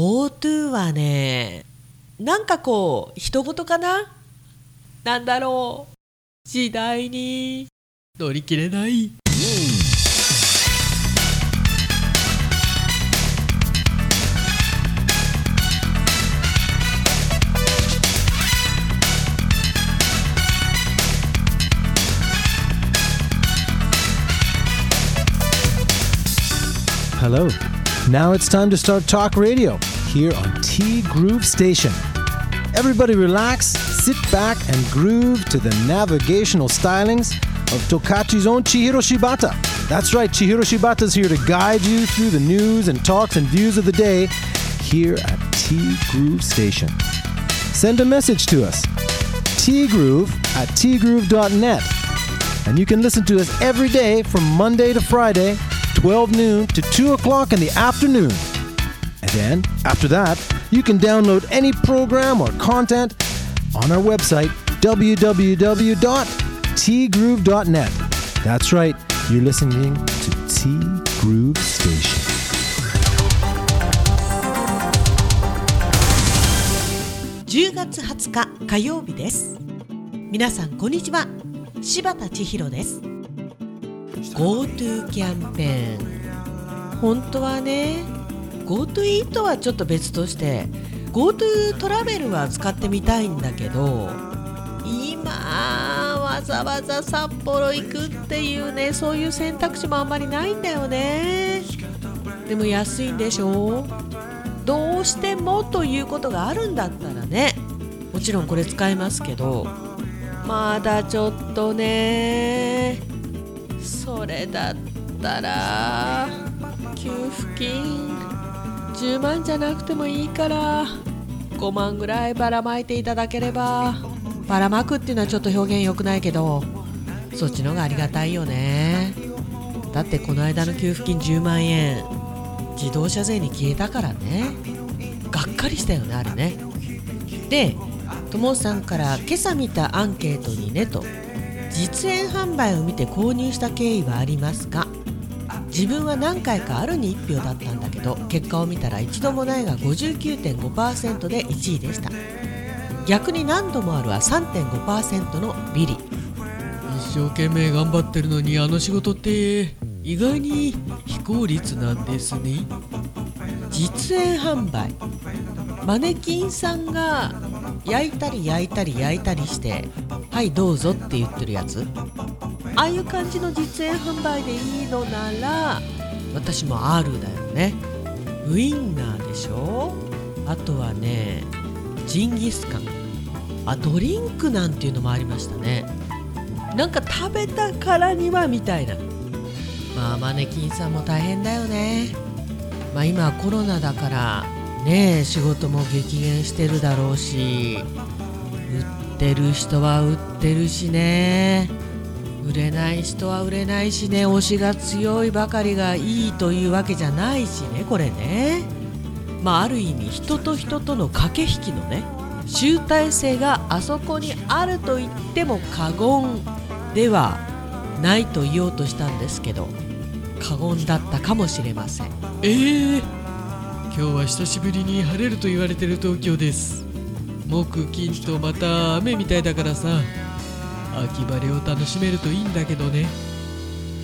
GoTo はねなんかこう人事かななんだろう時代に乗り切れない Hello. Now it's time to start talk radio here on T Groove Station. Everybody relax, sit back, and groove to the navigational stylings of Tokachi's own Chihiro Shibata. That's right, Chihiro Shibata's here to guide you through the news and talks and views of the day here at T Groove Station. Send a message to us, tgroove at tgroove.net. And you can listen to us every day from Monday to Friday 12 noon to 2 o'clock in the afternoon. Then, after that, you can download any program or content on our website, www.tgroove.net. That's right, you're listening to T Groove Station. 10月20日火曜日です皆さんこんにちは柴田千尋です GoTo キャンペーン本当はね GoTo イートはちょっと別として GoTo トラベルは使ってみたいんだけど今わざわざ札幌行くっていうねそういう選択肢もあんまりないんだよね。でも安いんでしょ？どうしてもということがあるんだったらねもちろんこれ使えますけどまだちょっとねそれだったら給付金10万じゃなくてもいいから5万ぐらいばらまいていただければばらまくっていうのはちょっと表現良くないけどそっちの方がありがたいよね。だってこの間の給付金10万円自動車税に消えたからね。がっかりしたよねあれね。でともさんから今朝見たアンケートにねと。実演販売を見て購入した経緯はありますか自分は何回かあるに1票だったんだけど結果を見たら一度もないが59.5%で1位でした。逆に何度もあるは3.5%のビリ。一生懸命頑張ってるのにあの仕事って意外に非効率なんですね。実演販売。マネキンさんが焼いたり焼いたり焼いたりして「はいどうぞ」って言ってるやつああいう感じの実演販売でいいのなら私も R だよね。ウインナーでしょ？あとはねジンギスカン。あドリンクなんていうのもありましたね。なんか食べたからにはみたいな。まあマネキンさんも大変だよね。まあ今コロナだからね仕事も激減してるだろうし売ってる人は売ってるしね。売れない人は売れないしね推しが強いばかりがいいというわけじゃないしねこれね。まあある意味人と人との駆け引きのね集大成があそこにあると言っても過言ではないと言おうとしたんですけど過言だったかもしれません。えー、今日は久しぶりに晴れると言われてる東京です。木金とまた雨みたいだからさ。秋晴れを楽しめるといいんだけどね。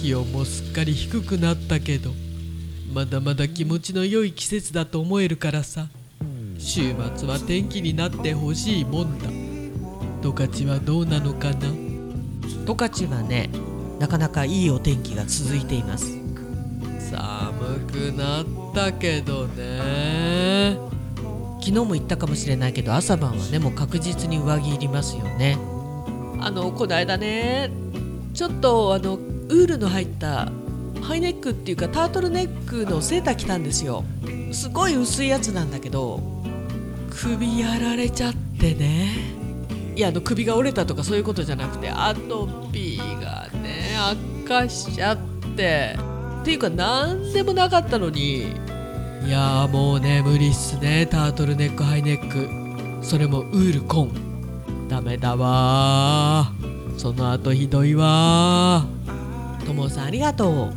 気温もすっかり低くなったけどまだまだ気持ちの良い季節だと思えるからさ。週末は天気になってほしいもんだ。十勝はどうなのかな？十勝はねなかなかいいお天気が続いています。寒くなったけどね。昨日も言ったかもしれないけど朝晩はねもう確実に上着いりますよねあのこの間ねちょっとあのウールの入ったハイネックっていうかタートルネックのセーター着たんですよ。すごい薄いやつなんだけど首やられちゃってね。いやあの首が折れたとかそういうことじゃなくてアトピーがね悪化しちゃって。っていうか何でもなかったのに。いやもうね無理っすね。タートルネックハイネック。それもウールコン。ダメだわ。ーその後ひどいわ。ーともさんありがとう。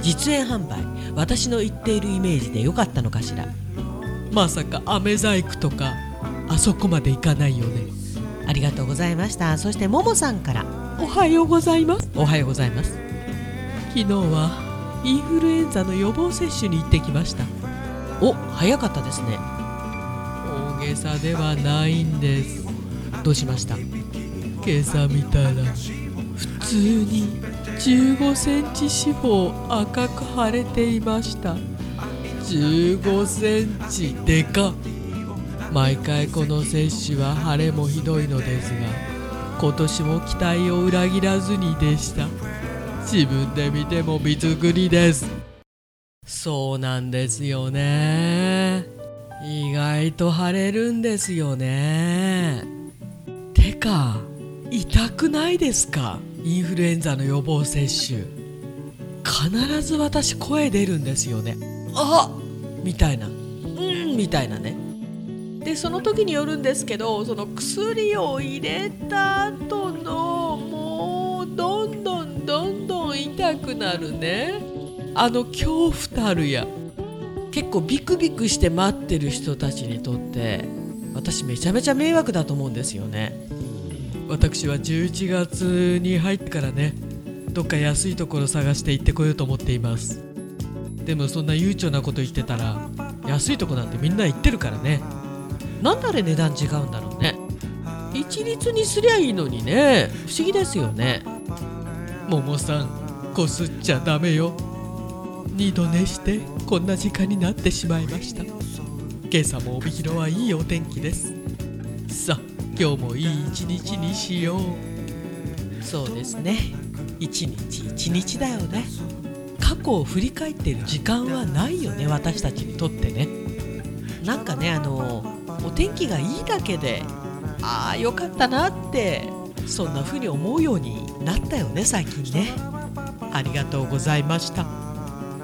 実演販売。私の言っているイメージでよかったのかしら。まさか飴細工とかあそこまでいかないよね。ありがとうございました。そしてももさんから。おはようございます。おはようございます。昨日はインフルエンザの予防接種に行ってきました。お早かったですね。大げさではないんですどうしました？今朝見たら普通に15センチ四方赤く腫れていました。15センチでか。毎回この接種は腫れもひどいのですが今年も期待を裏切らずにでした。自分で見てもびつくりです。そうなんですよね。意外と腫れるんですよね。てか痛くないですか？インフルエンザの予防接種。必ず私声出るんですよね。あみたいな。うんみたいなね。でその時によるんですけどその薬を入れた後のもうどんどんどんどん痛くなるね。あの恐怖たるや。結構ビクビクして待ってる人たちにとって私めちゃめちゃ迷惑だと思うんですよね。私は11月に入ってからねどっか安いところ探して行ってこようと思っています。でもそんな悠長なこと言ってたら安いとこなんてみんな行ってるからね。なんであれ値段違うんだろうね。一律にすりゃいいのにね。不思議ですよね。ももさんこすっちゃダメよ。二度寝してこんな時間になってしまいました。今朝も帯広はいいお天気です。さあ今日もいい一日にしよう。そうですね。一日一日だよね。過去を振り返ってる時間はないよね私たちにとってね。なんかねあのお天気がいいだけでああよかったなってそんな風に思うようになったよね最近ね。ありがとうございました。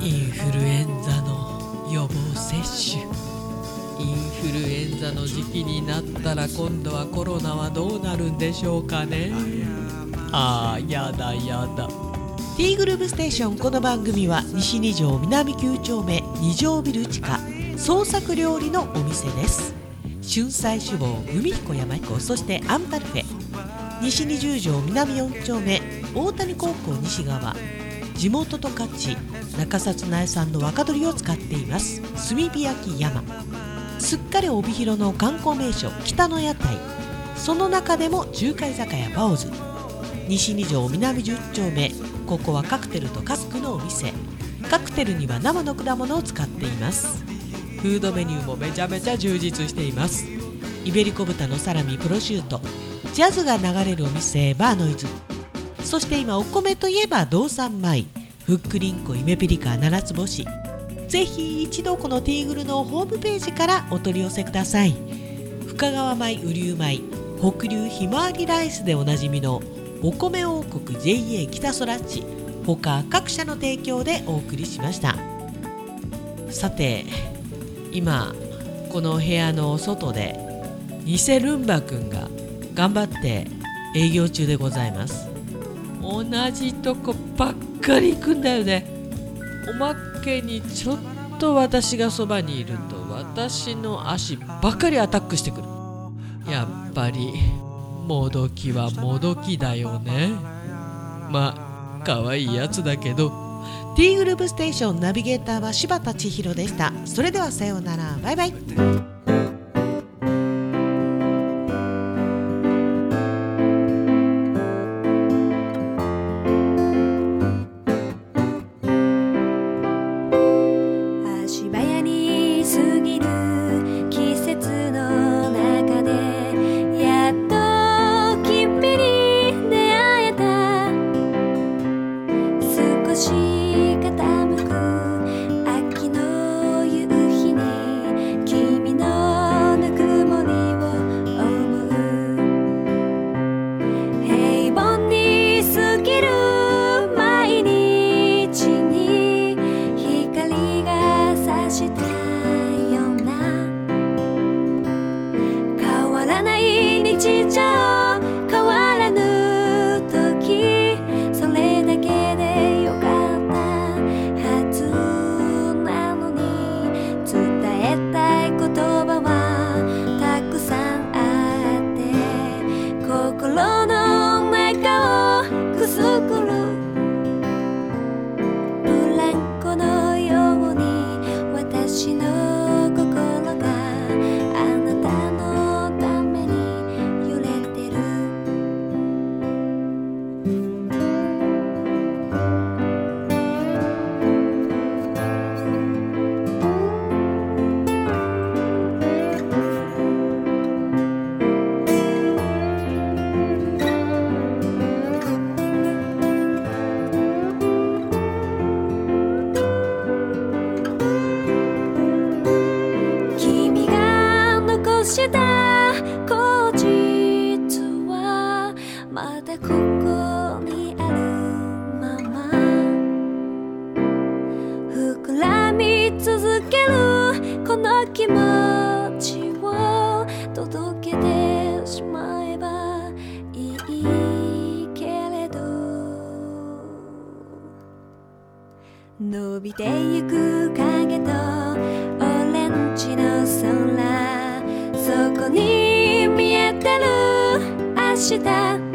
インフルエンザの予防接種。インフルエンザの時期になったら今度はコロナはどうなるんでしょうかね。あーやだやだ。T グループステーションこの番組は西2条南9丁目2条ビル地下創作料理のお店です。春菜志望海彦山彦そしてアンパルフェ。西20条南4丁目大谷高校西側。地元十勝中札苗産の若鶏を使っています。炭火焼き山すっかり帯広の観光名所北の屋台。その中でも中華居酒屋バオズ。西2条南10丁目。ここはカクテルとカスクのお店。カクテルには生の果物を使っています。フードメニューもめちゃめちゃ充実しています。イベリコ豚のサラミプロシュート。ジャズが流れるお店バーノイズ。そして今お米といえば道産米。ふっくりんこイメピリカ七つ星。ぜひ一度このティーグルのホームページからお取り寄せください。深川米雨竜米北流ひまわりライスでおなじみのお米王国 JA 北空地他各社の提供でお送りしました。さて今この部屋の外で偽ルンバくんが頑張って営業中でございます。同じとこばっかり行くんだよね。おまけにちょっと私がそばにいると私の足ばかりアタックしてくる。やっぱりもどきはもどきだよね。まあ可愛いやつだけど。T グループステーションナビゲーターは柴田千尋でした。それではさようなら。バイバイ。伸びてゆく影とオレンジの空。そこに見えてる明日。